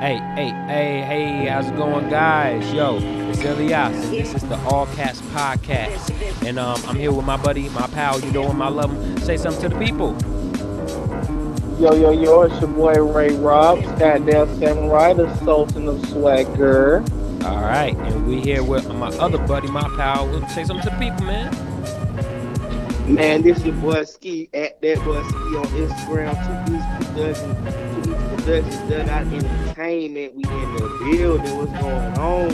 Hey, hey, hey, hey, how's it going, guys? Yo, it's Elias, and this is the All Caps Podcast. And um, I'm here with my buddy, my pal, you know him, I love him. Say something to the people. Yo, yo, yo, it's your boy Ray Robb, Goddamn Samurai, the Sultan of Swagger. All right, and we here with my other buddy, my pal. Say something to the people, man. Man, this is your boy Ski at that boy Ski on Instagram. Two Weeks Productions, Two Weeks Out Entertainment. We in the building. What's going on?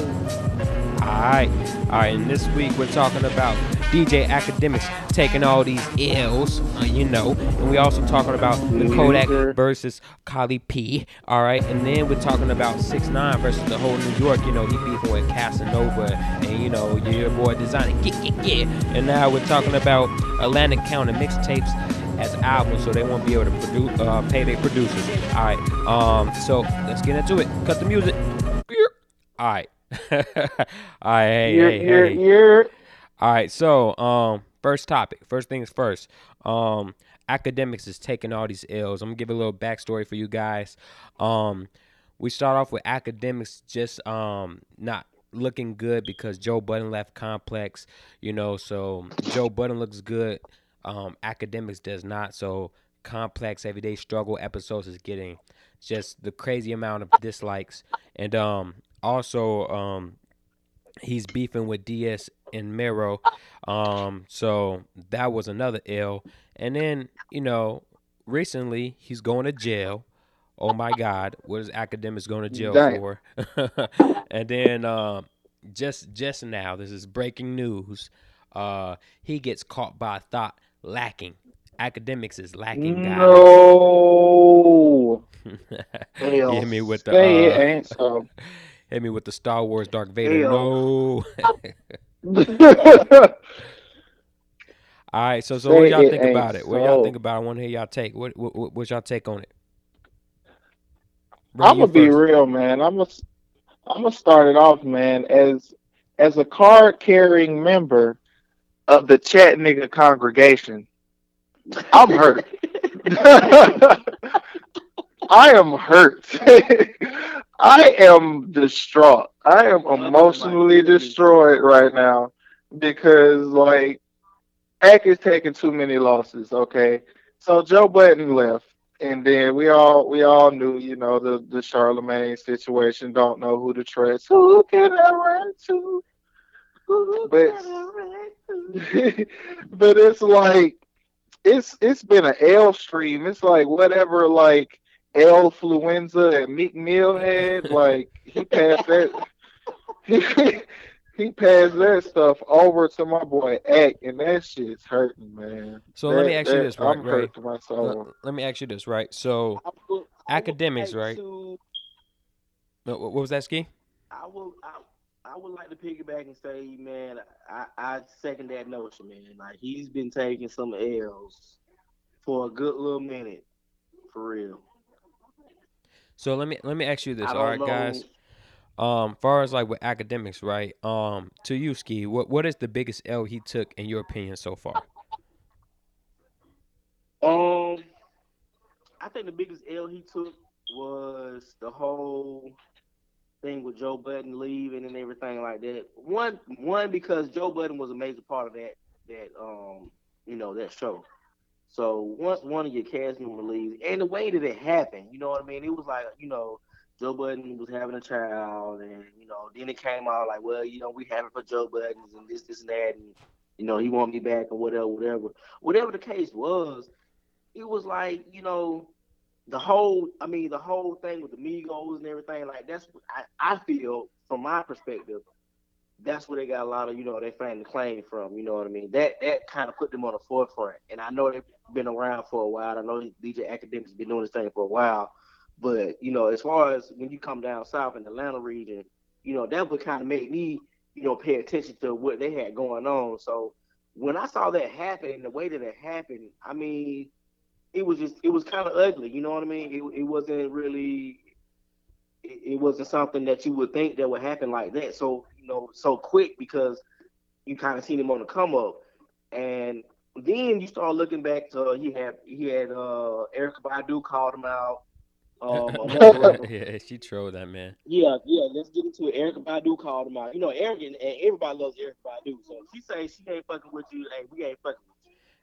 All right, all right. And this week we're talking about DJ Akademiks taking all these L's, uh, you know, and we also talking about the Kodak versus Kali P. All right, and then we're talking about Six Nine versus the whole New York. You know, he beefing with Casanova, and you know your boy designing, yeah, yeah, yeah. And now we're talking about Atlantic County mixtapes as albums, so they won't be able to produce, uh, pay their producers. All right, um, so let's get into it. Cut the music. All right. All right, hey, hey, hey. you're. All right, so um, first topic, first things first. Um, Akademiks is taking all these ills. I'm gonna give a little backstory for you guys. Um, we start off with Akademiks just um not looking good because Joe Budden left Complex, you know. So Joe Budden looks good. Um, Akademiks does not. So Complex Everyday Struggle episodes is getting just the crazy amount of dislikes, and um, also um, he's beefing with Desus and Mero. Um, so that was another L. And then, you know, recently he's going to jail. Oh my God, what is Akademiks going to jail Dang. for? and then um, just just now, this is breaking news. Uh, he gets caught by thot lacking. Akademiks is lacking, guys. No. Hit me with the uh, ain't so. hit me with the Star Wars Darth Vader. Hell. No. All right, so so what y'all think about it? What y'all think about it? I want to hear y'all take. What, what what- what's y'all take on it? Ray, I'm gonna be real, man. I'm gonna I'm gonna start it off, man. As as a card carrying member of the Chattanooga congregation, I'm hurt. I am hurt. I am distraught. I am emotionally destroyed right now because like Ack is taking too many losses, okay? So Joe Budden left. And then we all we all knew, you know, the the Charlemagne situation. Don't know who to trust. Who can I run to? Who But can I run to? but it's like it's it's been an L stream. It's like whatever like L fluenza and Meek Mill had. Like he passed that. He, he passed that stuff over to my boy Ack, and that shit's hurting, man. So let me That- ask you this, right, I'm Ray? hurt to my soul. Let, let me ask you this, right? So I will, Akademiks, I would right? to- what what was that ski? I will. I, I would like to piggyback and say, man, I, I second that notion, man. Like he's been taking some L's for a good little minute, for real. So let me let me ask you this, all right, know. guys. Um, far as like with Akademiks, right? Um, to you, ski. What what is the biggest L he took in your opinion so far? Um, I think the biggest L he took was the whole thing with Joe Budden leaving and everything like that. One, one because Joe Budden was a major part of that that um you know that show. So once one of your cast members leaves, and the way that it happened, you know what I mean? It was like you know Joe Budden was having a child, and you know then it came out like, well, you know we have it for Joe Budden and this, this, and that, and you know he want me back or whatever, whatever, whatever the case was. It was like you know the whole I mean the whole thing with the Migos and everything like that's what I, I feel from my perspective that's where they got a lot of you know they find the claim from you know what I mean? That that kind of put them on the forefront and I know they've been around for a while I know DJ Akademiks been doing this thing for a while but you know as far as when you come down south in the Atlanta region you know that would kind of make me you know pay attention to what they had going on so when I saw that happen the way that it happened I mean it was just it was kind of ugly. You know what I mean? It, it wasn't really it, it wasn't something that you would think that would happen like that. So you know, so quick because you kind of seen him on the come up, and then you start looking back to he had he had uh Erykah Badu called him out. Um, amongst the rappers. yeah, she trolled that man. Yeah, yeah. Let's get into it. Erykah Badu called him out. You know, Erica and everybody loves Erykah Badu. So she say she ain't fucking with you. Hey, we ain't fucking with.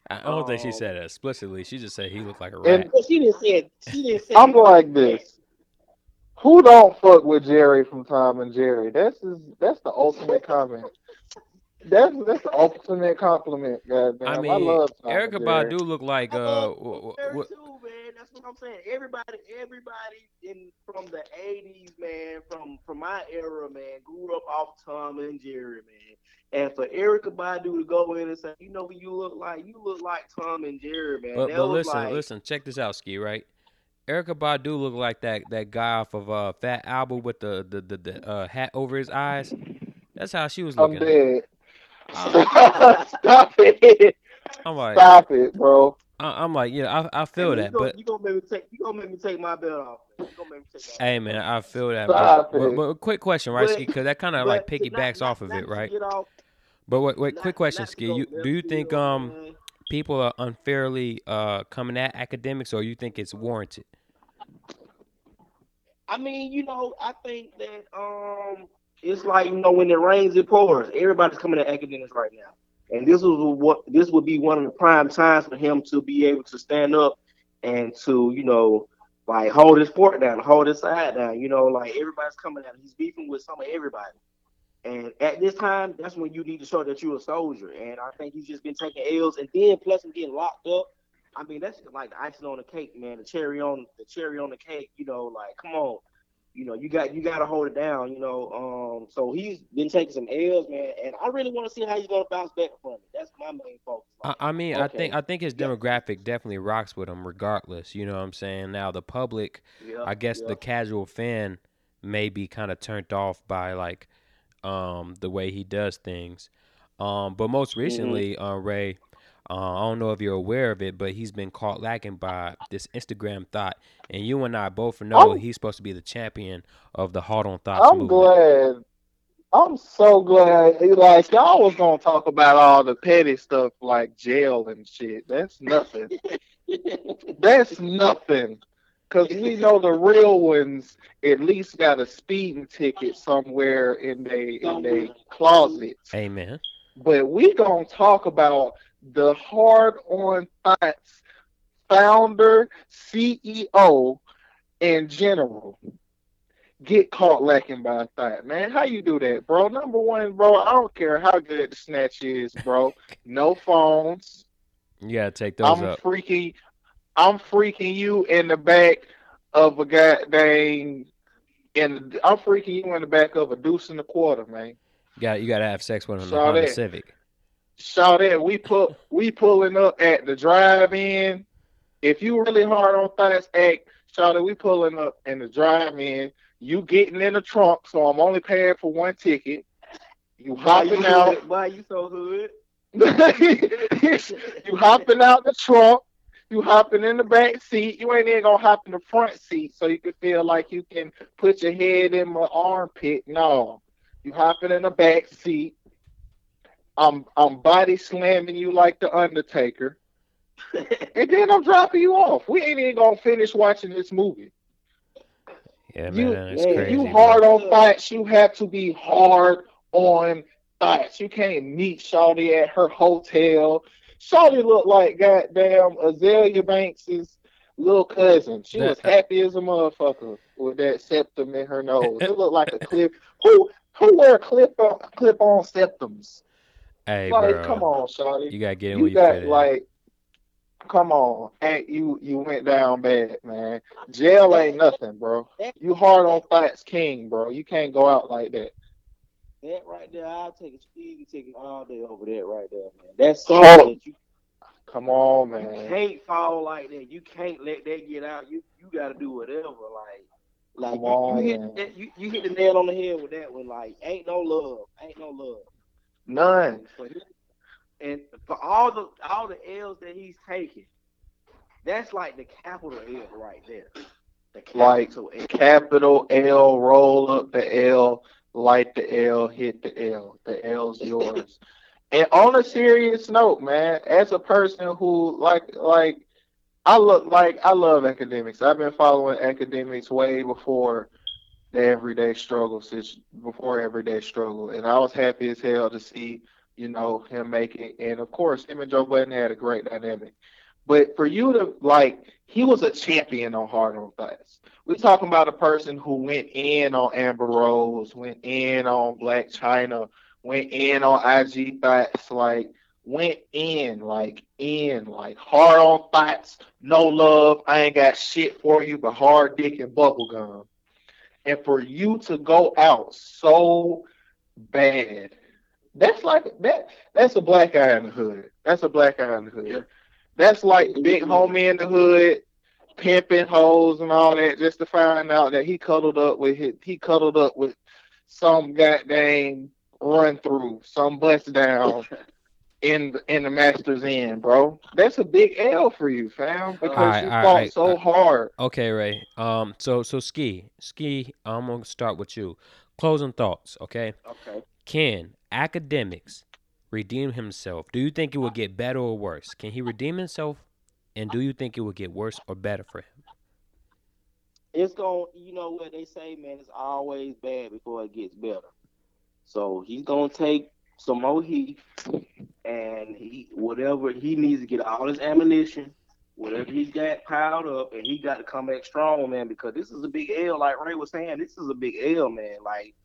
I I don't think she Um, said it explicitly. She just said he looked like a And- rat. But she didn't say it. She didn't say. I'm like this. Who don't fuck with Jerry from Tom and Jerry? That's his, that's the ultimate comment. That's that's the ultimate compliment, goddamn. I I, mean, love Tom Erica and Jerry. Badu looked like I uh, love w- w- Jerry too, man. That's what I'm saying. Everybody, everybody in from the '80s, man, from from my era, man, grew up off Tom and Jerry, man. And for Erykah Badu to go in and say, you know what you look like? You look like Tom and Jerry, man. but but listen, like, listen, check this out, Ski. Right, Erykah Badu look like that that guy off of uh Fat Albert with the the the, the uh, hat over his eyes. That's how she was I'm looking. dead. Uh, Stop it. I'm like, Stop it, bro. I, I'm like, yeah, I, I feel you that, gonna, but you gonna make me take you gonna make me take my belt off. Man. You gonna make me take my hey, man, I feel that. But, Stop but, it. but quick question, right, Ski? Because that kind of like to not- piggybacks not- off of not it, right? get off- But wait, wait, not- quick question, Ski. You do you think um man. people are unfairly uh coming at Akademiks, or you think it's warranted? I mean, you know, I think that um, it's like you know when it rains, it pours. Everybody's coming to Akademiks right now, and this was what this would be one of the prime times for him to be able to stand up and to you know like hold his fort down, hold his side down. You know, like everybody's coming at him. He's beefing with some of everybody. And at this time, that's when you need to show that you're a soldier. And I think he's just been taking L's, and then plus him getting locked up. I mean, that's like the icing on the cake, man. The cherry on the cherry on the cake. You know, like come on, you know, you got you got to hold it down. You know, um, so he's been taking some L's, man, and I really want to see how he's gonna bounce back from it. That's my main focus. I, I mean, I think. I think his Yeah. demographic definitely rocks with him, regardless. You know what I'm saying? Now the public, Yeah, I guess yeah. the casual fan may be kind of turned off by like um the way he does things. Um, but Mm-hmm. most recently, uh, Ray, uh, I don't know if you're aware of it, but he's been caught lacking by this Instagram thot, and you and I both know I'm- he's supposed to be the champion of the Hard on Thots I'm movement. glad. I'm so glad. Like y'all was gonna talk about all the petty stuff like jail and shit. That's nothing. That's nothing. Cause we know the real ones at least got a speeding ticket somewhere in they in they closet. Amen. But we gonna talk about the hard on thots founder, CEO, and general get caught lacking by a thot. Man, how you do that, bro? Number one, bro, I don't care how good the snatch is, bro. No phones. Yeah, take those I'm up. freaking I'm freaking you in the back of a goddamn and I'm freaking you in the back of a deuce and a quarter, man. You got you gotta have sex with him in the. Civic. Shout we put we pulling up at the drive-in. If you really hard on thots act, shout we pulling up in the drive-in. You getting in the trunk, so I'm only paying for one ticket. You Why you hopping out. hood? Why you so hood? you hopping out the trunk. You hopping in the back seat. You ain't even gonna hop in the front seat so you can feel like you can put your head in my armpit. No, you hopping in the back seat. I'm I'm body slamming you like the Undertaker, and then I'm dropping you off. We ain't even gonna finish watching this movie. Yeah, man, You- that's yeah, crazy. you bro. hard on fights, you have to be hard on fights. You can't meet Shawty at her hotel. Shawty looked like goddamn Azealia Banks's little cousin. She was happy as a motherfucker with that septum in her nose. It looked like a clip. Who who wear clip on clip on septums? Hey, like, bro. come on, Shawty. You gotta get in You where you got fit in. like, come on, hey, you you went down bad, man. Jail ain't nothing, bro. You hard on fights, king, bro. You can't go out like that. That right there, I'll take a speeding ticket all day over that right there, man. That's Oh. that you Come on, man. You can't fall like that. You can't let that get out. You you gotta do whatever. Like like Come you, on, you hit man. that, you, you hit the nail on the head with that one. Like ain't no love, ain't no love. None. For and for all the all the L's that he's taking, that's like the capital L right there. The Like, capital L. Capital L, roll up the L, light the L, hit the L. The L's yours. and on a serious note, man, as a person who like like I look like I love Akademiks. I've been following Akademiks way before the everyday struggle since before everyday struggle, and I was happy as hell to see you know him make it. And of course, him and Joe Budden had a great dynamic. But for you to like, he was a champion on Hard on Facts. We're talking about a person who went in on Amber Rose, went in on Blac Chyna, went in on IG Facts, like went in, like in, like hard on thots, no love. I ain't got shit for you but hard dick and bubble gum. And for you to go out so bad, that's like that. That's a black eye in the hood. That's a black eye in the hood. That's like big homie in the hood, pimping hoes and all that, just to find out that he cuddled up with his, he cuddled up with some goddamn run through, some bust down in the, in the Masters End, bro. That's a big L for you, fam, because Alright, you fought alright, so uh, hard. Okay, Ray. Um, so so ski, ski. I'm gonna start with you. Closing thoughts. Okay. Okay. Can Akademiks redeem himself? Do you think it will get better or worse? Can he redeem himself? And do you think it will get worse or better for him? It's going to you know what they say, man, it's always bad before it gets better. So he's gonna take some more heat and he whatever he needs to get all his ammunition, whatever he's got piled up, and he got to come back strong, man, because this is a big L, like Ray was saying, this is a big L, man. Like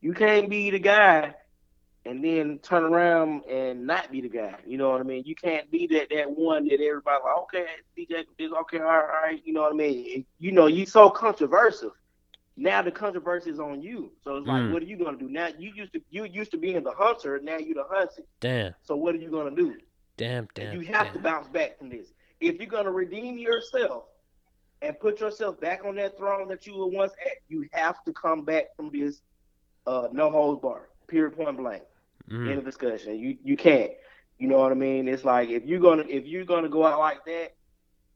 you can't be the guy and then turn around and not be the guy. You know what I mean? You can't be that that one that everybody like, okay, DJ okay, all right, all right, you know what I mean? You know, you so controversial. Now the controversy is on you. So it's like, Mm. what are you gonna do? Now you used to you used to being the hunter, now you're the hunted. Damn, So what are you gonna do? damn, damn. you have to bounce back from this. If you're gonna redeem yourself and put yourself back on that throne that you were once at, you have to come back from this uh, no holds bar. Period point blank. Mm. End of discussion. You you can't. You know what I mean? It's like if you're gonna if you're gonna go out like that,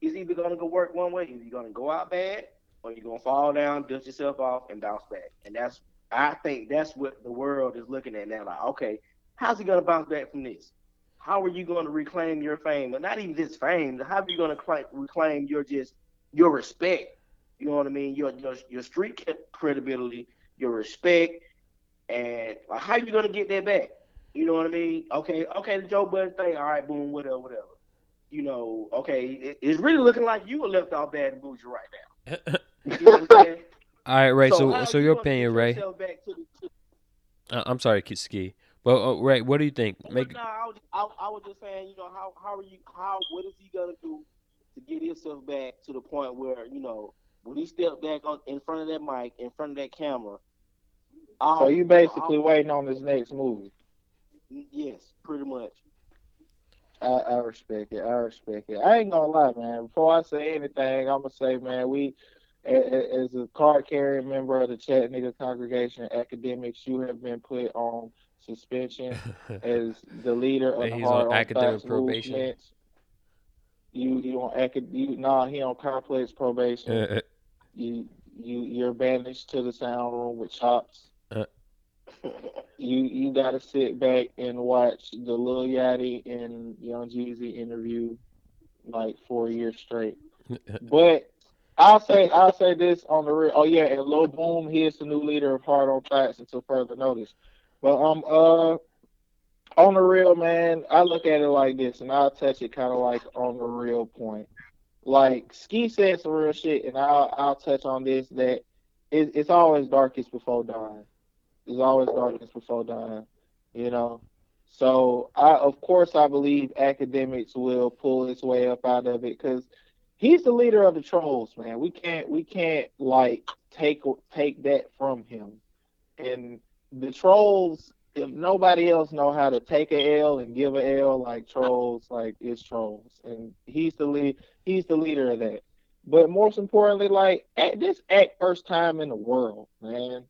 it's either gonna go work one way. Either you're gonna go out bad or you're gonna fall down, dust yourself off, and bounce back. And that's I think that's what the world is looking at now. Like, okay, how's he gonna bounce back from this? How are you gonna reclaim your fame? But not even just fame. How are you gonna cla reclaim your just your respect? You know what I mean? Your your your street credibility, your respect, and like, how are you gonna get that back? You know what I mean? Okay, okay, the Joe Budden thing. All right, boom, whatever, whatever. You know, okay, it, it's really looking like you were left off bad and bougie right now. You know what I'm saying? All right, Ray. So, how so, you your gonna opinion, Ray. back to the- Uh, I'm sorry, Ki- Ski. But uh, Ray, what do you think? Well, Make no, I was, I, I was just saying, you know, how how are you? How what is he gonna do to get himself back to the point where you know when he stepped back on in front of that mic, in front of that camera? all- So you basically all- waiting on this next movie. yes, pretty much. I, I respect it. I respect it. I ain't gonna lie, man. Before I say anything, I'm gonna say, man, we, a- a- as a card carrying member of the Chattanooga Congregation of Akademiks, you have been put on suspension as the leader of the he's hard on academic probation. movement. You you on acad you nah he on complex probation. Uh, uh. you you you're banished to the sound room with chops. Uh. You you gotta sit back and watch the Lil Yachty and Young Jeezy interview like four years straight. But I'll say I'll say this on the real. Oh yeah, and Lil Boom, he is the new leader of Hard on Facts until further notice. But um uh on the real man, I look at it like this, and I'll touch it kind of like on the real point. Like Ski said some real shit, and I'll I'll touch on this that it, it's always darkest before dawn. It's always darkest before dawn, you know. So I of course I believe Akademiks will pull his way up out of it because he's the leader of the trolls, man. We can't we can't like take take that from him. And the trolls, if nobody else know how to take a L and give a L like trolls, like it's trolls, and he's the lead. He's the leader of that. But most importantly, like this act first time in the world, man.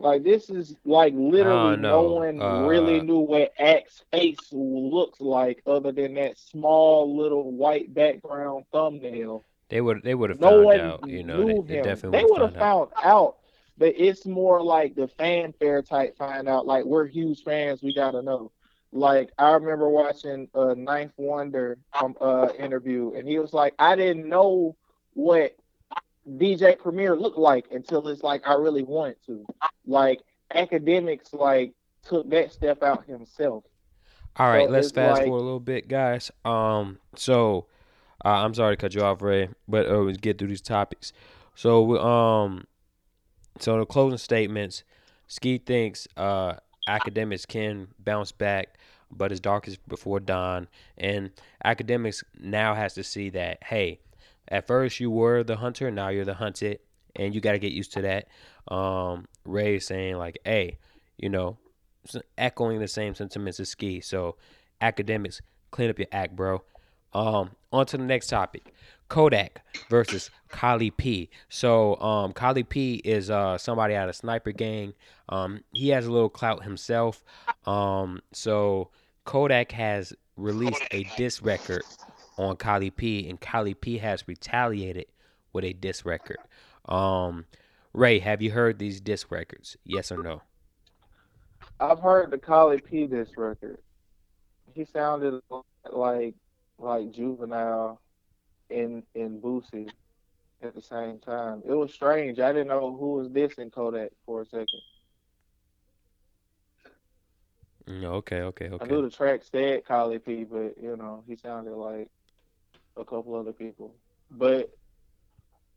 Like this is like literally no. one Uh, really knew what Act's face looks like other than that small little white background thumbnail. they would they would have No found out. You know, they, they definitely They would have found out. found out, but it's more like the fanfare type find out. Like we're huge fans, we gotta know. like I remember watching a Ninth Wonder um, uh, interview, and he was like, I didn't know what DJ Premier looked like until it's like I really wanted to. Like Akademiks like took that step out himself. All right, So let's fast like- forward a little bit, guys. Um, so uh, I'm sorry to cut you off, Ray, but uh, let's get through these topics. So, um, so the closing statements. Ski thinks uh, Akademiks can bounce back, but it's darkest before dawn. And Akademiks now has to see that hey, at first you were the hunter, now you're the hunted, and you got to get used to that. Um, Ray saying like, hey, you know, echoing the same sentiments as Ski. So, Akademiks, clean up your act, bro. Um, on to the next topic. Kodak versus Kali P. So, um, Kali P is uh somebody out of Sniper Gang. Um, he has a little clout himself. Um, so Kodak has released a diss record on Kali P, and Kali P has retaliated with a diss record. Um, Ray, have you heard these diss records? Yes or no? I've heard the Collie P this record. He sounded like like juvenile in in Boosie at the same time. It was strange. I didn't know who was dissing Kodak for a second. Mm, Okay, okay, I okay. knew the track said Collie P, but you know, he sounded like a couple other people. But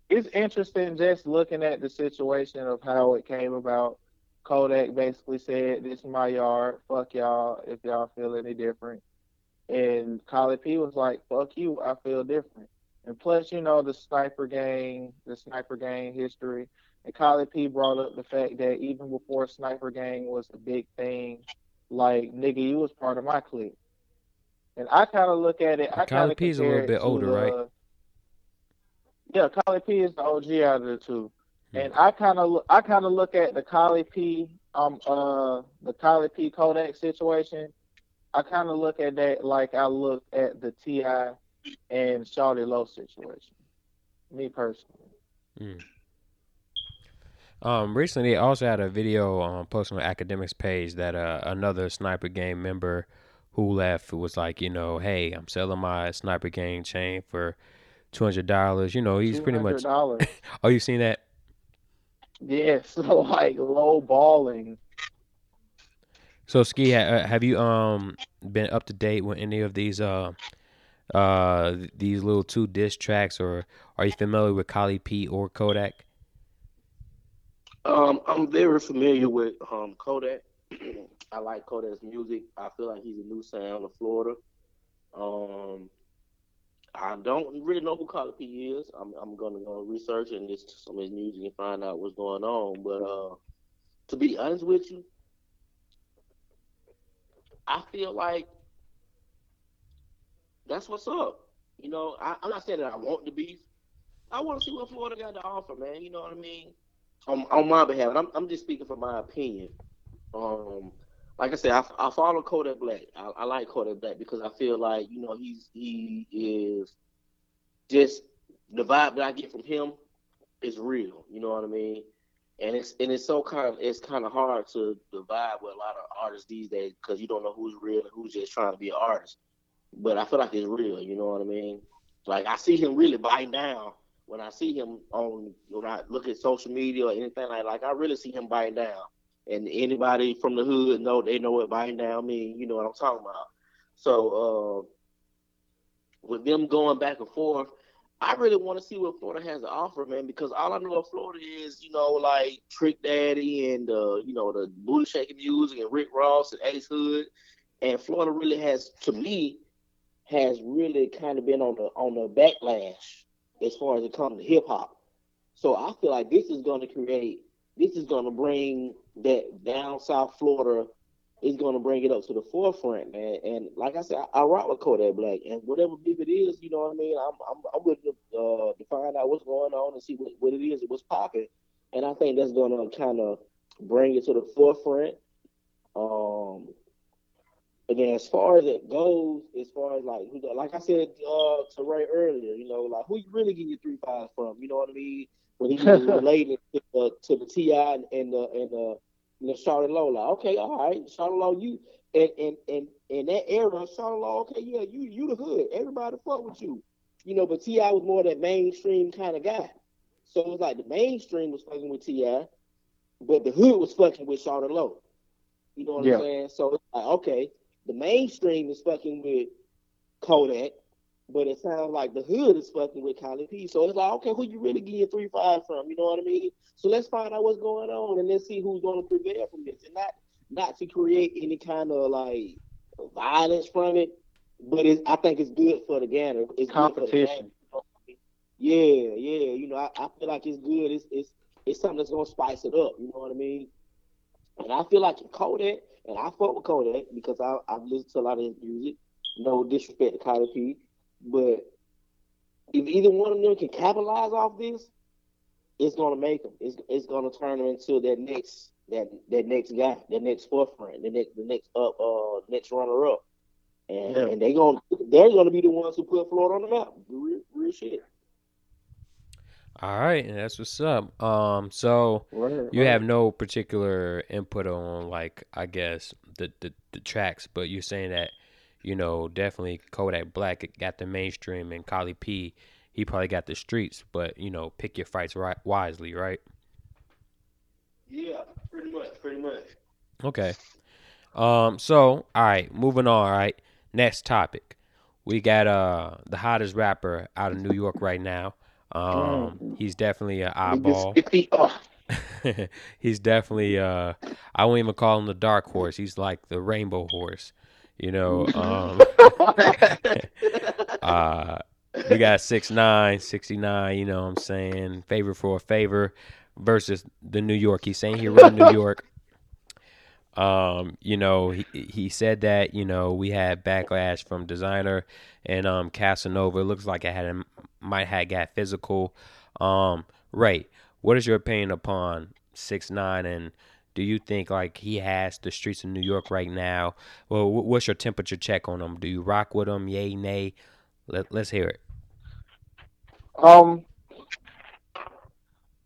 it's interesting just looking at the situation of how it came about. Kodak basically said, This is my yard, fuck y'all if y'all feel any different. And Collie P was like, Fuck you, I feel different. And plus, you know, the sniper gang, the sniper gang history. And Collie P brought up the fact that even before sniper gang was a big thing, like nigga, you was part of my clique. And I kind of look at it. I Collie P is a little bit older, right? Yeah, Collie P is the OG out of the two. Hmm. And I kind of I kind of look at the Collie P um uh the Collie P Kodak situation. I kind of look at that like I look at the T.I. and Shawty Lo situation. Me personally. Mm. Um, recently, they also had a video um, posted on Akademiks page that uh, another sniper gang member who left was like, you know, hey, I'm selling my sniper gang chain for two hundred dollars. You know, he's pretty much. Oh, you seen that? yeah, so like low balling. So, Ski, uh, have you um been up to date with any of these uh uh these little two disc tracks, or are you familiar with Kali P or Kodak? Um, I'm very familiar with um Kodak. I like Kodak's music. I feel like he's a new sound of Florida. Um, I don't really know who Colin P is. I'm I'm gonna go research and to some of his music and find out what's going on. But uh, to be honest with you, I feel like that's what's up. You know, I, I'm not saying that I want the beef. I want to see what Florida got to offer, man. You know what I mean? On, on my behalf, I'm, I'm just speaking from my opinion. Um, like I said, I, I follow Kodak Black. I, I like Kodak Black because I feel like you know he's he is just the vibe that I get from him is real. You know what I mean? And it's and it's so kind of it's kind of hard to divide with a lot of artists these days because you don't know who's real and who's just trying to be an artist. But I feel like it's real. You know what I mean? Like I see him really biting down when I see him on when I look at social media or anything like like I really see him biting down. And anybody from the hood know they know what biting down mean. You know what I'm talking about. So uh, with them going back and forth, I really want to see what Florida has to offer, man. Because all I know of Florida is you know like Trick Daddy and uh, you know the booty shaking music and Rick Ross and Ace Hood, and Florida really has to me has really kind of been on the on the backlash as far as it comes to hip hop. So I feel like this is going to create, this is going to bring that down South Florida is going to bring it up to the forefront, man. And like I said, I, I rock with Kodak Black, and whatever beef it is, you know what I mean. I'm I'm, I'm with to, uh, to find out what's going on and see what, what it is and what's popping. And I think that's going to kind of bring it to the forefront. Um, then as far as it goes, as far as like like I said uh, to Ray earlier, you know, like who you really get your three fives from? You know what I mean? When he was relating to, uh, to the T.I. and, and the and the You know, Charlotte like, okay, all right, Shawty Lo, you and and and in that era, Shawty Lo, okay, yeah, you you the hood, everybody fuck with you, you know. But T.I. was more that mainstream kind of guy, so it was like the mainstream was fucking with T.I., but the hood was fucking with Shawty Lo. You know what Yeah. I'm saying? So it's like, okay, the mainstream is fucking with Kodak, but it sounds like the hood is fucking with Kylie P. So it's like, okay, who you really getting three five from? You know what I mean? So let's find out what's going on and let's see who's going to prevail from this, and not not to create any kind of like violence from it, but it's, I think it's good for the gander. It's good the Competition. Yeah, yeah. You know, I, I feel like it's good. It's it's it's something that's gonna spice it up. You know what I mean? And I feel like Kodak, and I fuck with Kodak because I I've listened to a lot of his music. No disrespect to Kylie P, but if either one of them can capitalize off this, it's gonna make them. It's it's gonna turn them into that next that that next guy, that next forefront, the next the next up uh next runner up, and Yeah. and they gonna they're gonna be the ones who put Florida on the map. Real, real shit. All right, and that's what's up. Um, so Right, you right. have no particular input on like I guess the, the the tracks, but you're saying that you know definitely Kodak Black got the mainstream and Kali P he probably got the streets, but you know pick your fights right wisely, right? Yeah, pretty much, pretty much. Okay. Um. So all right, moving on. All right, next topic. We got uh the hottest rapper out of New York right now. Um, he's definitely an eyeball. Niggas 50 up. he's definitely uh I won't even call him the dark horse. He's like the rainbow horse. You know, um uh we got 6'9, 69, you know what I'm saying? Favor for a favor versus the New York. He's saying he run New York. Um, you know, he he said that, you know, we had backlash from Desiigner and um Casanova. It looks like it had might have got physical. Um, right. what is your opinion upon six nine and do you think like he has the streets of New York right now? Well, what's your temperature check on him? Do you rock with him? Yay, nay? Let, let's hear it. Um,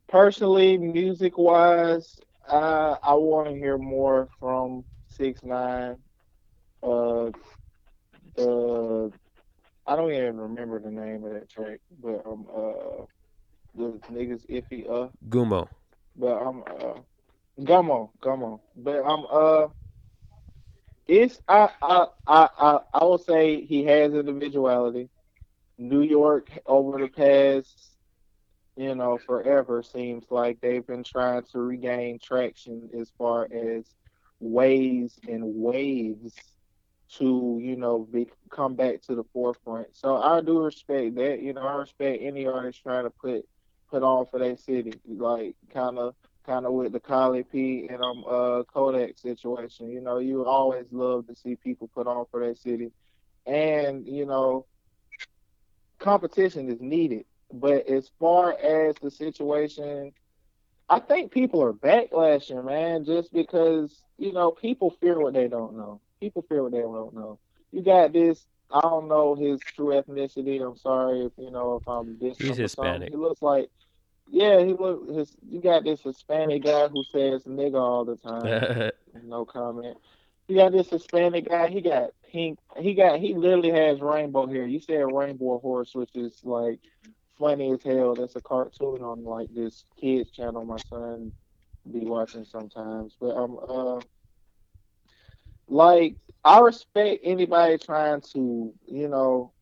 personally, music wise, uh, I want to hear more from Six Nine. Uh, the I don't even remember the name of that track, but um, uh, the niggas iffy uh, Gummo. but I'm uh, Gummo, Gummo, but I'm uh. It's I I I I I will say he has individuality. New York over the past, you know, forever seems like they've been trying to regain traction as far as ways and waves to, you know, be come back to the forefront. So I do respect that. You know, I respect any artist trying to put put on for their city, like kind of kind of with the Kali P and um uh Kodak situation. You know, you always love to see people put on for their city, and you know, competition is needed. But as far as the situation, I think people are backlashing, man, just because you know people fear what they don't know. People fear what they don't know. You got this. I don't know his true ethnicity. I'm sorry if you know if I'm He's him or something. Hispanic. He looks like, yeah, he look. His you got this Hispanic guy who says nigga all the time. No comment. You got this Hispanic guy. He got pink. He got. He literally has rainbow hair. You said rainbow horse, which is like funny as hell. That's a cartoon on like this kids channel. My son be watching sometimes. But um uh, like I respect anybody trying to you know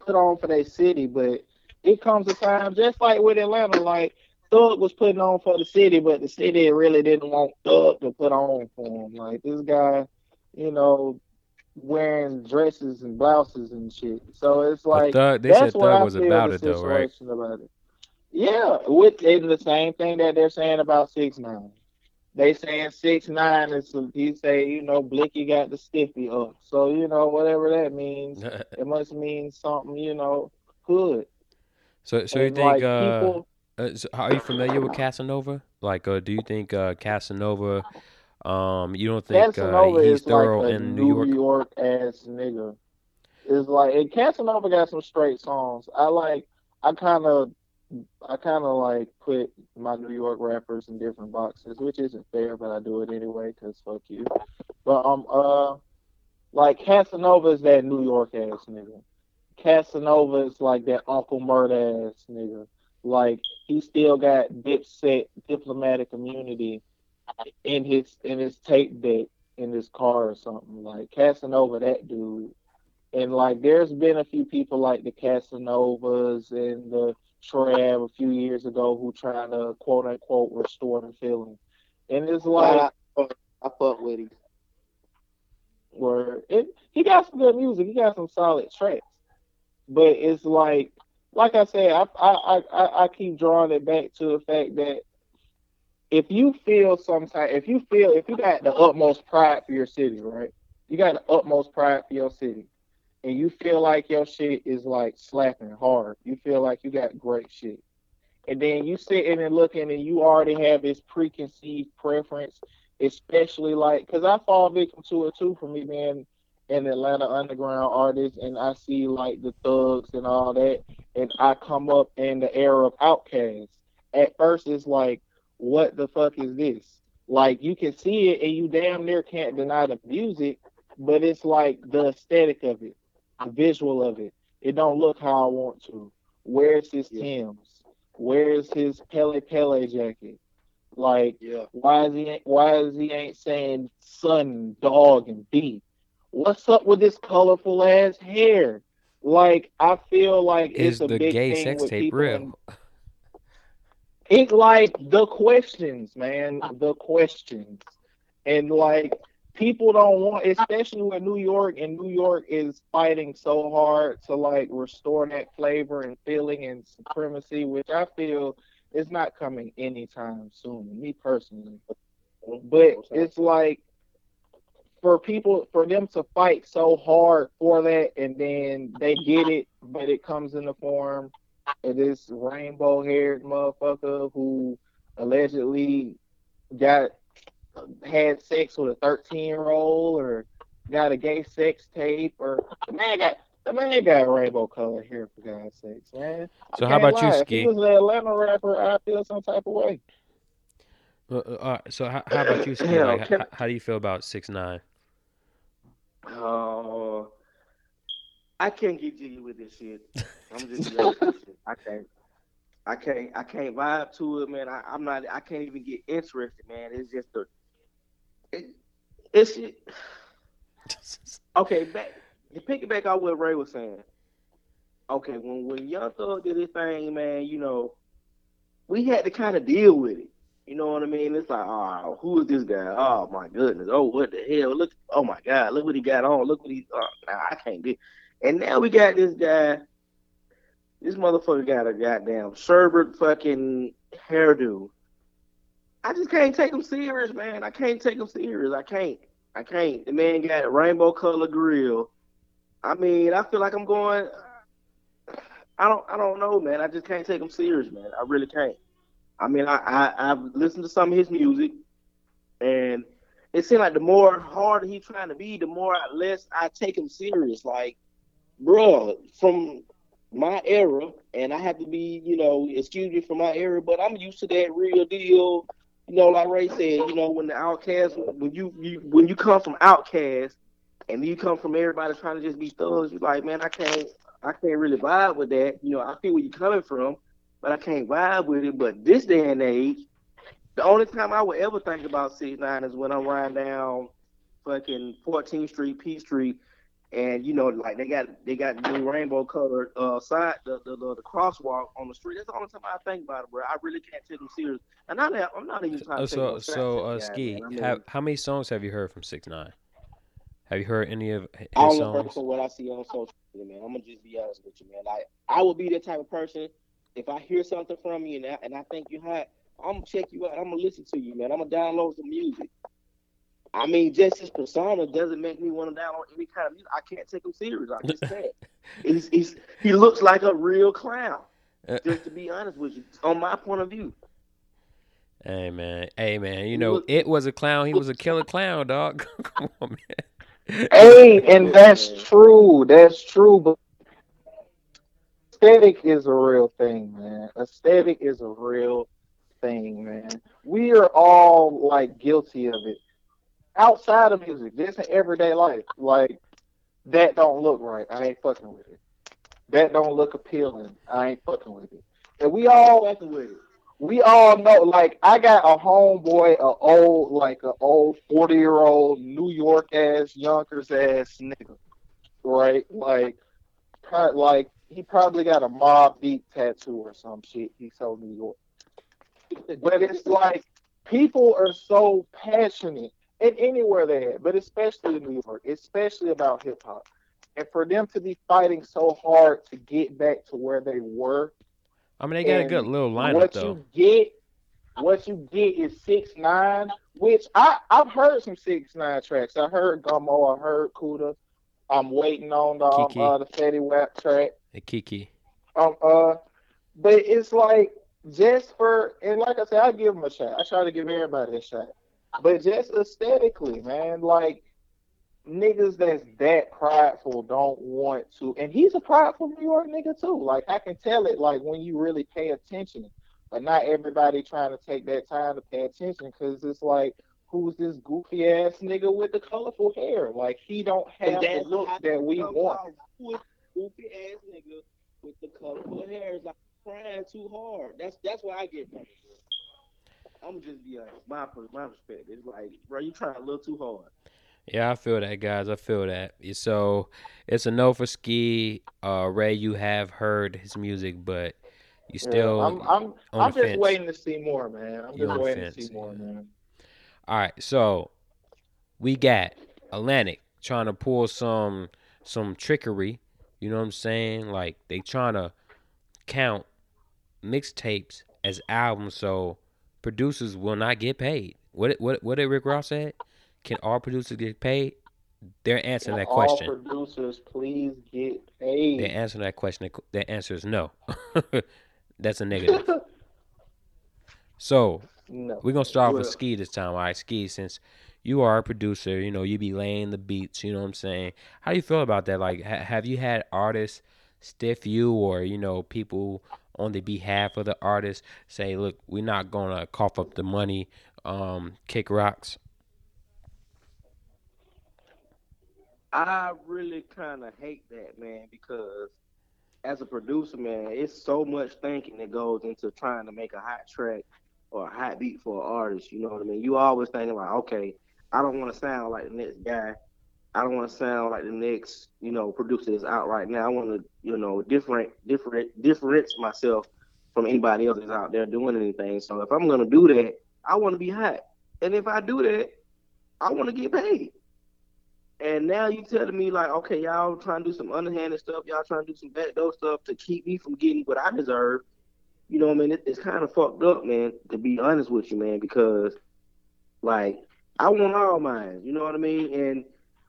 put on for their city, but it comes a time just like with Atlanta, like Thug was putting on for the city, but the city really didn't want Thug to put on for him. Like this guy, you know, wearing dresses and blouses and shit. So it's like Thug, they that's said what Thug I was feel about it though, right? About it. Yeah, with and the same thing that they're saying about six nine. They saying six nine is he say you know Blicky got the stiffy up. So you know whatever that means, it must mean something you know good. So, so you think like, uh, people, uh, so are you familiar with Casanova? Like, uh, do you think uh, Casanova? Um, you don't think uh, he's is thorough like in New York? New York? York ass nigga. It's like and Casanova got some straight songs. I like. I kind of I kind of like put my New York rappers in different boxes, which isn't fair, but I do it anyway because fuck you. But um uh like Casanova is that New York ass nigga. Casanova is like that Uncle Murd ass nigga. Like he still got dipset diplomatic immunity in his in his tape deck in his car or something. Like Casanova, that dude. And like there's been a few people like the Casanovas and the Trav a few years ago who trying to quote unquote restore the feeling. And it's like I, I fuck with him. Where it he got some good music, he got some solid tracks. But it's like like I said, I I I, I keep drawing it back to the fact that if you feel some sometimes if you feel if you got the utmost pride for your city, right? You got the utmost pride for your city and you feel like your shit is like slapping hard. You feel like you got great shit. And then you sitting and looking and you already have this preconceived preference, especially like because I fall victim to it too for me being an Atlanta underground artist and I see like the thugs and all that and I come up in the era of Outkast. At first it's like, what the fuck is this? Like you can see it and you damn near can't deny the music, but it's like the aesthetic of it the visual of it. It don't look how I want to. Where's his yeah. Tim's? Where's his Pelle Pelle jacket? Like, yeah. why is he why is he ain't saying son, dog, and beat? What's up with this colorful ass hair? Like, I feel like is it's a the big gay thing sex with tape real? It's like the questions, man. The questions. And like people don't want, especially with New York, and New York is fighting so hard to like restore that flavor and feeling and supremacy, which I feel is not coming anytime soon. Me personally, but it's like for people for them to fight so hard for that, and then they get it, but it comes in the form of this rainbow-haired motherfucker who allegedly got had sex with a 13 year old or got a gay sex tape or the man got the man got rainbow color hair for God's sakes, man. I So how can't about you, lie. If Ski? he was an Atlanta rapper, I feel some type of way. Uh, uh, all right, so how, how about you, Ski? Like, how, how do you feel about six nine? Uh, I can't get jiggy with this shit. I'm just. I can't. I can't. I can't vibe to it, man. I, I'm not. I can't even get interested, man. It's just the. It, it's okay. Back to pick it back out what Ray was saying. Okay, when when Young Thug did his thing, man, you know, we had to kind of deal with it. You know what I mean? It's like, oh, who is this guy? Oh my goodness! Oh, what the hell? Look! Oh my God! Look what he got on! Look what he. Oh, nah, I can't get. And now we got this guy. This motherfucker got a goddamn sherbet fucking hairdo. I just can't take him serious, man. I can't take him serious. I can't. I can't. The man got a rainbow color grill. I mean, I feel like I'm going. I don't. I don't know, man. I just can't take him serious, man. I really can't. I mean, I, I I've listened to some of his music, and it seems like the more hard he's trying to be, the more I, less I take him serious. Like, bro, from my era, and I have to be, you know, excuse me for my era, but I'm used to that real deal. You know, like Ray said, you know, when the Outkast, when you, you when you come from Outkast, and you come from everybody trying to just be thugs, you're like, man, I can't, I can't really vibe with that. You know, I feel where you're coming from, but I can't vibe with it. But this day and age, the only time I would ever think about six nine is when I'm riding down fucking 14th Street, P Street, and you know, like they got they got the new rainbow colored uh side the, the the the crosswalk on the street. That's the only time I think about it, bro. I really can't take them serious. And I'm not I'm not even trying to take so shots so at uh, Ski, man. I mean, have, how many songs have you heard from six nine? Have you heard any of his I only songs? from what I see on social media, man. I'm gonna just be honest with you, man. Like I will be the type of person if I hear something from you and I, and I think you're hot, I'm gonna check you out. I'm gonna listen to you, man. I'm gonna download some music. I mean, just his persona doesn't make me want to download any kind of music. I can't take him serious. I just can't. he's, he's, he looks like a real clown. Uh, Just to be honest with you, on my point of view. Hey man, hey man, you know look- it was a clown. He was a killer clown, dog. Come on, man. Hey, and that's true. That's true. But aesthetic is a real thing, man. Aesthetic is a real thing, man. We are all like guilty of it. Outside of music, just in everyday life. Like that don't look right. I ain't fucking with it. That don't look appealing. I ain't fucking with it. And we all Fucking with it. we all know like I got a homeboy, a old like a old forty year old New York ass Yonkers ass nigga. Right? Like like he probably got a Mobb Deep tattoo or some shit. He's so New York. But it's like people are so passionate and anywhere they at, but especially in New York, especially about hip hop. And for them to be fighting so hard to get back to where they were, I mean, they got a good little lineup what though. you get, what you get is six nine, which I I've heard some six nine tracks. I heard Gummo, I heard Kooda. I'm waiting on the um, uh, the Fetty Wap track. Hey, Keke. Um uh, but it's like just for and like I said, I give him a shot. I try to give everybody a shot. But just aesthetically, man, like niggas that's that prideful don't want to and he's a prideful New York nigga too. Like I can tell it like when you really pay attention. But not everybody trying to take that time to pay attention because it's like who's this goofy ass nigga with the colorful hair? Like he don't have the that's look that we Come want. On, goofy ass nigga with the colorful hair is like crying too hard. That's that's why I get from it. bro. I'm just be honest. My my perspective. It's like, bro, you trying a little too hard. Yeah, I feel that, guys. I feel that. So it's a no for Ski. Uh, Ray, you have heard his music, but you still. yeah, I'm I'm on I'm the just fence. waiting to see more, man. I'm You just on the waiting to see more, man. All right, so we got Atlantic trying to pull some some trickery. You know what I'm saying? Like they trying to count mixtapes as albums, so producers will not get paid. What what what did Rick Ross said? Can all producers get paid? They're answering that All question. All producers, please get paid. They're answering that question. The answer is no. That's a negative. So no. we're gonna start off with Ski this time. All right, Ski, since you are a producer, you know you be laying the beats. You know what I'm saying? How do you feel about that? Like, ha- have you had artists stiff you, or you know people on the behalf of the artist say, "Look, we're not gonna cough up the money, um, kick rocks." I really kind of hate that, man, because as a producer, man, it's so much thinking that goes into trying to make a hot track or a hot beat for an artist. You know what I mean? You always thinking like, okay, I don't want to sound like the next guy. I don't want to sound like the next, you know, producer that's out right now. I want to, you know, different, different, differentiate myself from anybody else that's out there doing anything. So if I'm gonna do that, I want to be hot, and if I do that, I want to get paid. And now you telling me like, okay, y'all trying to do some underhanded stuff, y'all trying to do some backdoor stuff to keep me from getting what I deserve. You know what I mean? It, it's kind of fucked up, man. To be honest with you, man, because like I want all mine. You know what I mean? And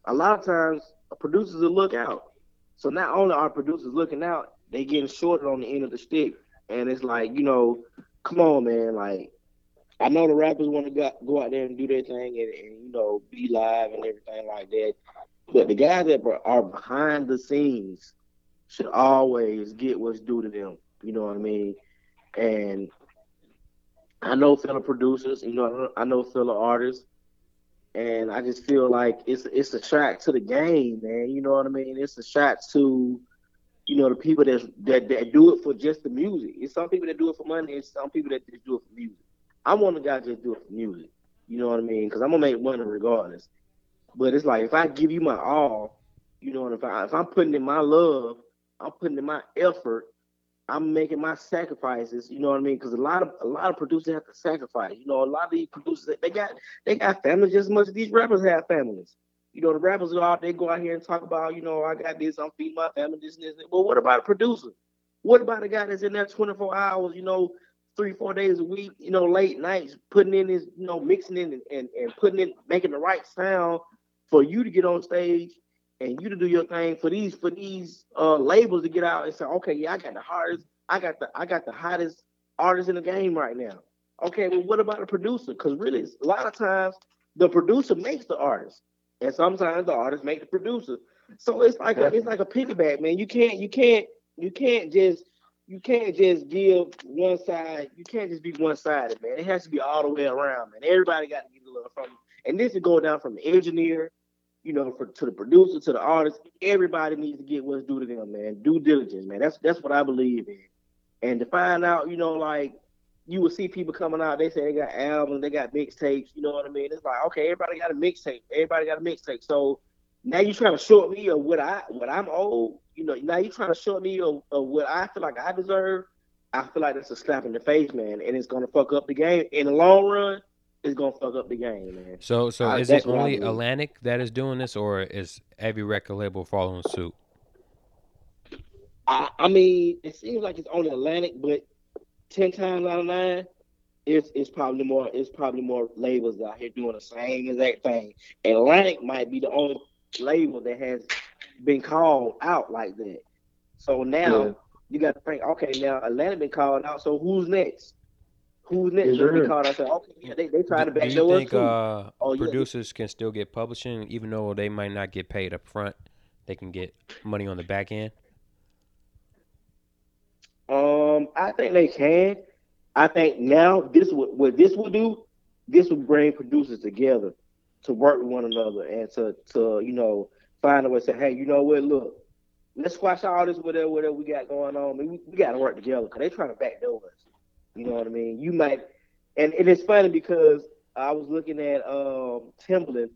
a lot of times producers will look out. So not only are producers looking out, they getting shorted on the end of the stick. And it's like, you know, come on, man. Like I know the rappers want to go, go out there and do their thing and, and you know be live and everything like that, but the guys that are behind the scenes should always get what's due to them. You know what I mean? And I know fellow producers, you know, I know fellow artists, and I just feel like it's it's a shot to the game, man. You know what I mean? It's a shot to you know the people that that, that do it for just the music. It's some people that do it for money. It's some people that just do it for music. I'm one of the guys that do it for music. You know what I mean? Because I'm gonna make money regardless. But it's like if I give you my all, you know, and if I if I'm putting in my love, I'm putting in my effort. I'm making my sacrifices. You know what I mean? Because a lot of a lot of producers have to sacrifice. You know, a lot of these producers they got they got families just as much as these rappers have families. You know, the rappers go out, they go out here and talk about, you know, I got this, I'm feeding my family, this and this. But what about a producer? What about a guy that's in there 24 hours, you know, three, four days a week, you know, late nights, putting in his, you know, mixing in and, and, and putting in, making the right sound for you to get on stage and you to do your thing for these for these uh labels to get out and say, okay, yeah, I got the hardest, I got the I got the hottest artist in the game right now. Okay, well, what about the producer? Because really, a lot of times the producer makes the artist, and sometimes the artist makes the producer. So it's like a, it's like a piggyback, man. You can't you can't you can't just you can't just give one side. You can't just be one sided, man. It has to be all the way around, man. Everybody got to get a little from. And this is going down from the engineer, you know, for, to the producer, to the artist. Everybody needs to get what's due to them, man. Due diligence, man. That's that's what I believe in. And to find out, you know, like you will see people coming out. They say they got albums, they got mixtapes. You know what I mean? It's like okay, everybody got a mixtape. Everybody got a mixtape. So now you're trying to short me of what I what I'm old. You know, now you're trying to short me of, of what I feel like I deserve. I feel like that's a slap in the face, man, and it's gonna fuck up the game in the long run. It's gonna fuck up the game, man. So, so I- is it what I only. Atlantic that is doing this, or is every record label following suit? I, I mean, it seems like it's only Atlantic, but ten times out of nine, it's it's probably more it's probably more labels out here doing the same exact thing. Atlantic might be the only label that has been called out like that. So now Yeah. you got to think, okay, now Atlantic been called out, so who's next? Who's next? Yes, to be sir. called out? Okay, yeah, they they trying to Do, do you think uh, Oh, yeah. producers can still get publishing, even though they might not get paid up front? They can get money on the back end. Um, I think they can. I think now this would what this would do. This would bring producers together to work with one another and to to you know find a way to say, hey, you know what? Look, let's squash all this whatever whatever we got going on. I mean, we, we got to work together because they're trying to backdoor us. You know what I mean? You might, and, and it's funny because I was looking at um Timbaland,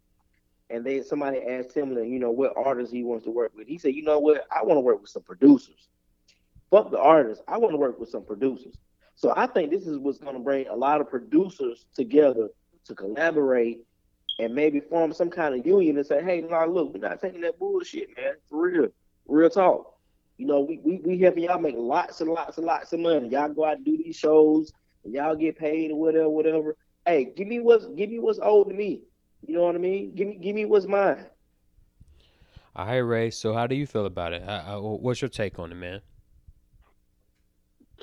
and they somebody asked Timbaland, you know, what artists he wants to work with. He said, you know what? I want to work with some producers fuck the artists. I want to work with some producers. So I think this is what's going to bring a lot of producers together to collaborate and maybe form some kind of union and say, hey, nah, look, we're not taking that bullshit, man. For real. Real talk. You know, we, we, we helping y'all make lots and lots and lots of money. Y'all go out and do these shows and y'all get paid or whatever, whatever. Hey, give me what's give me what's owed to me. You know what I mean? Give me give me what's mine. All right, Ray. So, how do you feel about it? Uh, uh, what's your take on it, man?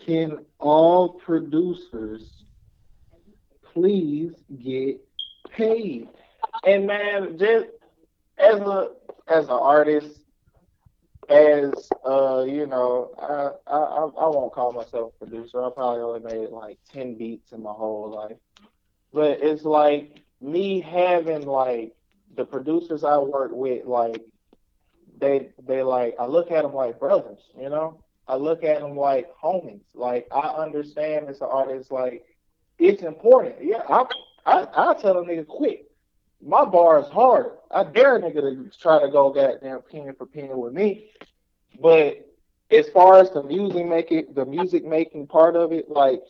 Can all producers please get paid? And man, just as a as an artist, as uh, you know, I I I won't call myself a producer. I probably only made like ten beats in my whole life. But it's like me having like the producers I work with, like they they like I look at them like brothers, you know. I look at them like homies. Like I understand as an artist, like it's important. Yeah, I I I tell a nigga quit. My bar is hard. I dare a nigga to try to go goddamn pen for pen with me. But as far as the music making, the music making part of it, like,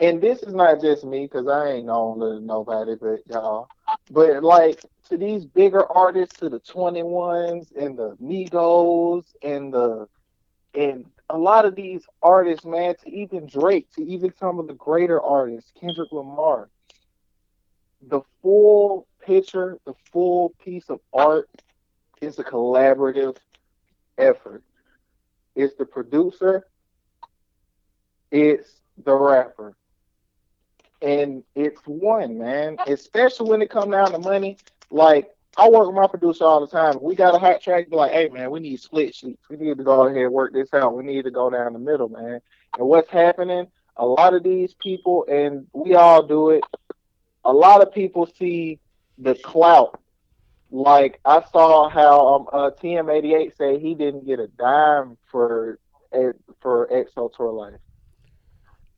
and this is not just me because I ain't known to nobody but y'all. But like to these bigger artists, to the Twenty Ones and the Migos and the and a lot of these artists, man, to even Drake, to even some of the greater artists, Kendrick Lamar, the full picture, the full piece of art is a collaborative effort. It's the producer, it's the rapper. And it's one, man. Especially when it comes down to money. Like I work with my producer all the time. We got a hot track, be like, hey man, we need split sheets. We need to go ahead and work this out. We need to go down the middle, man. And what's happening? A lot of these people, and we all do it. A lot of people see the clout. Like I saw how um, uh, TM88 said he didn't get a dime for eh, for XO Tour Llif3.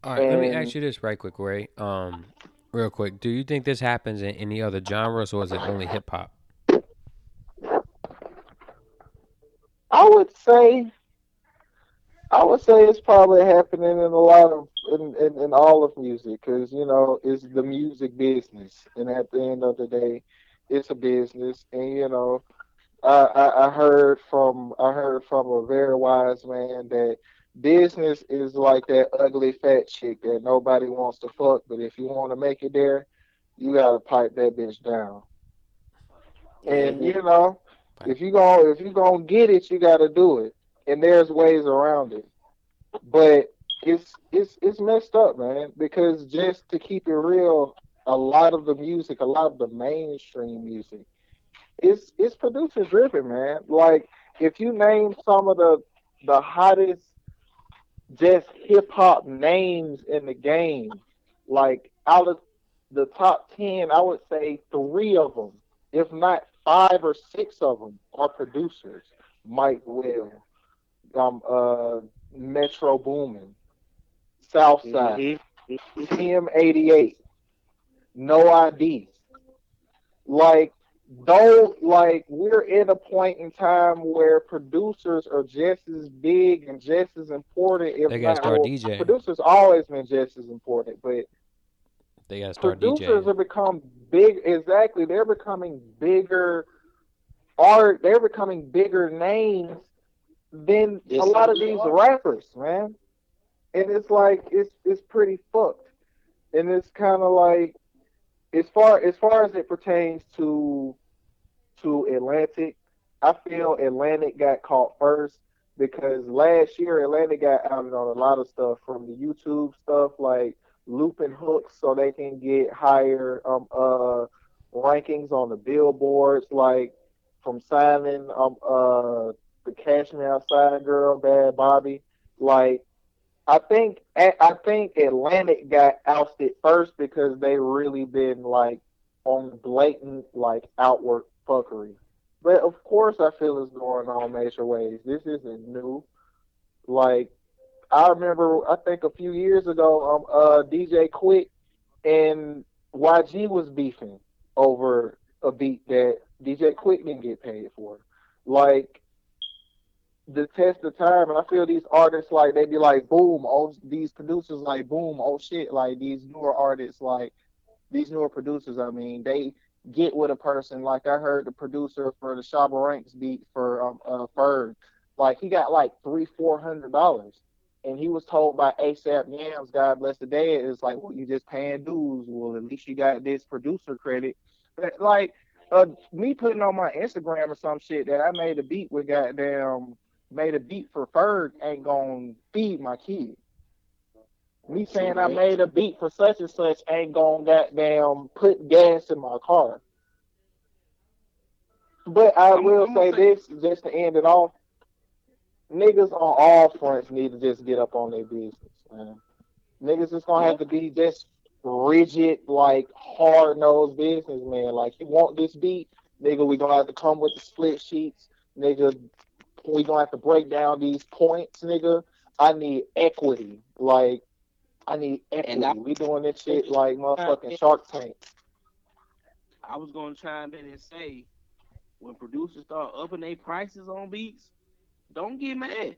All right, let me ask you this right quick, Ray. Um, real quick, do you think this happens in any other genres, or is it only hip hop? I would say, I would say it's probably happening in a lot of in, in, in all of music because you know it's the music business, and at the end of the day, it's a business, and you know, I, I I heard from I heard from a very wise man that business is like that ugly fat chick that nobody wants to fuck, but if you want to make it there, you gotta pipe that bitch down. And you know, if you go if you gonna get it, you gotta do it. And there's ways around it. But it's it's it's messed up, man. Because just to keep it real, a lot of the music, a lot of the mainstream music, it's it's producer driven, man. Like if you name some of the the hottest just hip hop names in the game. Like out of the top ten, I would say three of them, if not five or six of them, are producers. Mike Will, um, uh, Metro Boomin, Southside, mm-hmm. TM88, No ID. Like though like we're in a point in time where producers are just as big and just as important if they gotta start well, DJ. Producers always been just as important, but they gotta start producers DJing. have become big exactly, they're becoming bigger art they're becoming bigger names than yes, a lot of these are. rappers, man. And it's like it's it's pretty fucked. And it's kinda like as far as far as it pertains to to Atlantic, I feel Atlantic got caught first because last year Atlantic got outed on a lot of stuff from the YouTube stuff like looping hooks so they can get higher um uh rankings on the billboards like from signing um uh the Cash Me Outside girl, Bhad Bhabie. Like I think I think Atlantic got ousted first because they really been like on blatant like outward fuckery. But of course, I feel it's going on major ways. This isn't new. Like I remember, I think a few years ago, um, uh, DJ Quik and YG was beefing over a beat that DJ Quik didn't get paid for. Like the test of time, and I feel these artists like they be like, boom, oh these producers like, boom, oh shit, like these newer artists, like these newer producers. I mean, they get with a person. Like I heard the producer for the Shabba Ranks beat for um uh Ferg, like he got like three, four hundred dollars. And he was told by ASAP Yams, God bless the day, it's like, well, you just paying dues. Well, at least you got this producer credit. But like uh, me putting on my Instagram or some shit that I made a beat with goddamn made a beat for Ferg ain't gonna feed my kid. Me saying I made a beat for such and such ain't gonna goddamn put gas in my car. But I will say, this just to end it off. Niggas on all fronts need to just get up on their business, man. Niggas is gonna have to be just rigid, like hard nosed businessman. Like you want this beat, nigga, we gonna have to come with the split sheets, nigga. We gonna have to break down these points, nigga. I need equity. Like I need equity. I, we doing this shit like motherfucking Shark Tank. I was gonna chime in and say, when producers start upping their prices on beats, don't get mad.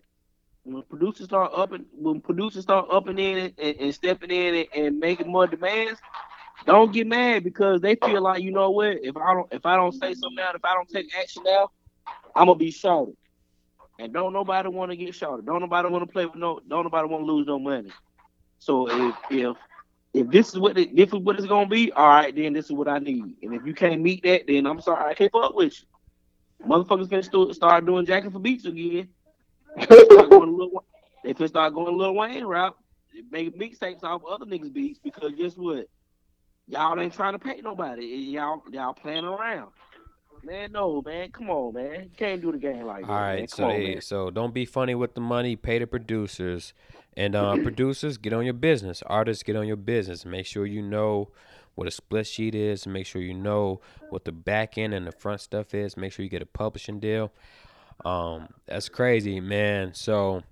When producers start upping, when producers start upping in and, and stepping in and, and, making more demands, don't get mad because they feel like you know what? If I don't, if I don't say something now, if I don't take action now, I'm gonna be shorted. And don't nobody want to get shorted. Don't nobody want to play with no. Don't nobody want to lose no money. So if if if this is what it, this is what it's gonna be, all right, then this is what I need. And if you can't meet that, then I'm sorry, I can't fuck with you. Motherfuckers gonna start doing jacking for beats again. they can start going a Lil Wayne route, make mixtapes off other niggas beats because guess what? Y'all ain't trying to pay nobody. Y'all y'all playing around. Man, no, man. Come on, man. You can't do the game like that. All right, so on, hey, so don't be funny with the money. Pay the producers. And uh, producers, get on your business. Artists, get on your business. Make sure you know what a split sheet is. Make sure you know what the back end and the front stuff is. Make sure you get a publishing deal. Um, that's crazy, man. So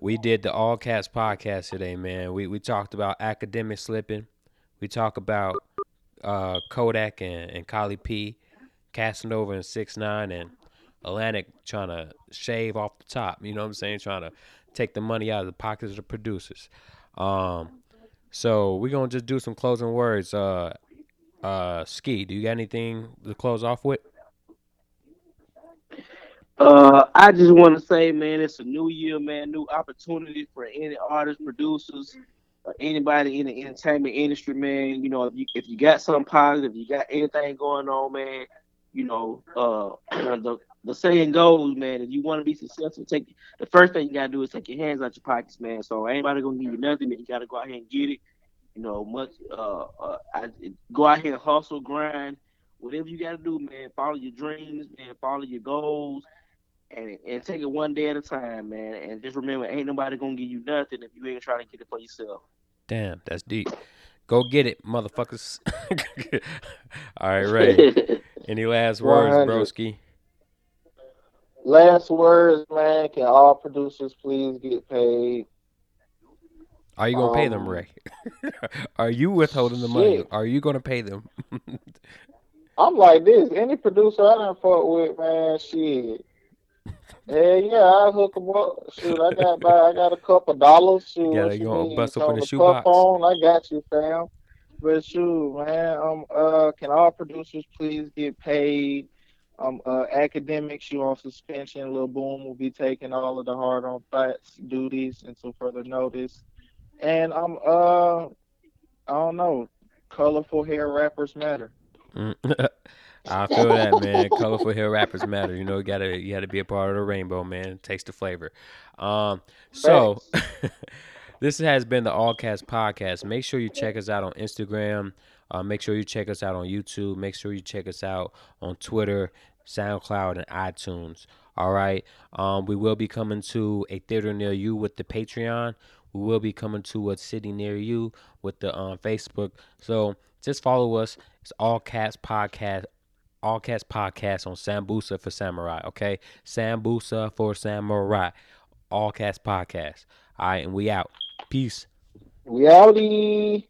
we did the All Caps podcast today, man. We we talked about Akademiks slipping. We talk about uh, Kodak and, and Kali P, Casanova and Six Nine and Atlantic trying to shave off the top. You know what I'm saying? Trying to take the money out of the pockets of the producers. Um, so we're gonna just do some closing words. Uh, uh, Ski, do you got anything to close off with? Uh, I just want to say, man, it's a new year, man, new opportunity for any artists, producers, anybody in the entertainment industry, man. You know, if you, if you got something positive, you got anything going on, man, you know, uh, the the saying goes, man, if you want to be successful, take the first thing you gotta do is take your hands out your pockets, man. So anybody gonna give you nothing, man. You gotta go out here and get it. You know, much uh, uh I, go out here and hustle, grind, whatever you gotta do, man. Follow your dreams, man. Follow your goals, and and take it one day at a time, man. And just remember, ain't nobody gonna give you nothing if you ain't trying to get it for yourself. Damn, that's deep. Go get it, motherfuckers. All right, Ray. Any last words, 100. broski? Last words, man. Can all producers please get paid? Are you gonna pay them, Um, Ray? Are you withholding the money? Are you gonna pay them? I'm like this. Any producer I done fuck with, man, shit. Yeah, yeah, I hook 'em up. Shoot, I got I got a couple dollars. Shoot, gotta what you go need? bust open the shoebox. I got you, fam. But shoot, man, um, uh, can all producers please get paid? Um, uh, Akademiks, you on suspension. Lil Boom will be taking all of the hard on thots duties until further notice. And I'm, uh, I don't know, colorful hair rappers matter. Mm. I feel that, man. Colorful hair rappers matter. You know, you gotta you gotta be a part of the rainbow, man. Taste the flavor. Um, so this has been the All Caps Podcast. Make sure you check us out on Instagram. Uh, make sure you check us out on YouTube. Make sure you check us out on Twitter, SoundCloud, and iTunes. All right. Um, we will be coming to a theater near you with the Patreon. We will be coming to a city near you with the um, Facebook. So just follow us. It's All Caps Podcast. All Caps Podcast on Sambusa for Samurai. Okay, Sambusa for Samurai. All Caps Podcast. All right, and we out. Peace. Outie.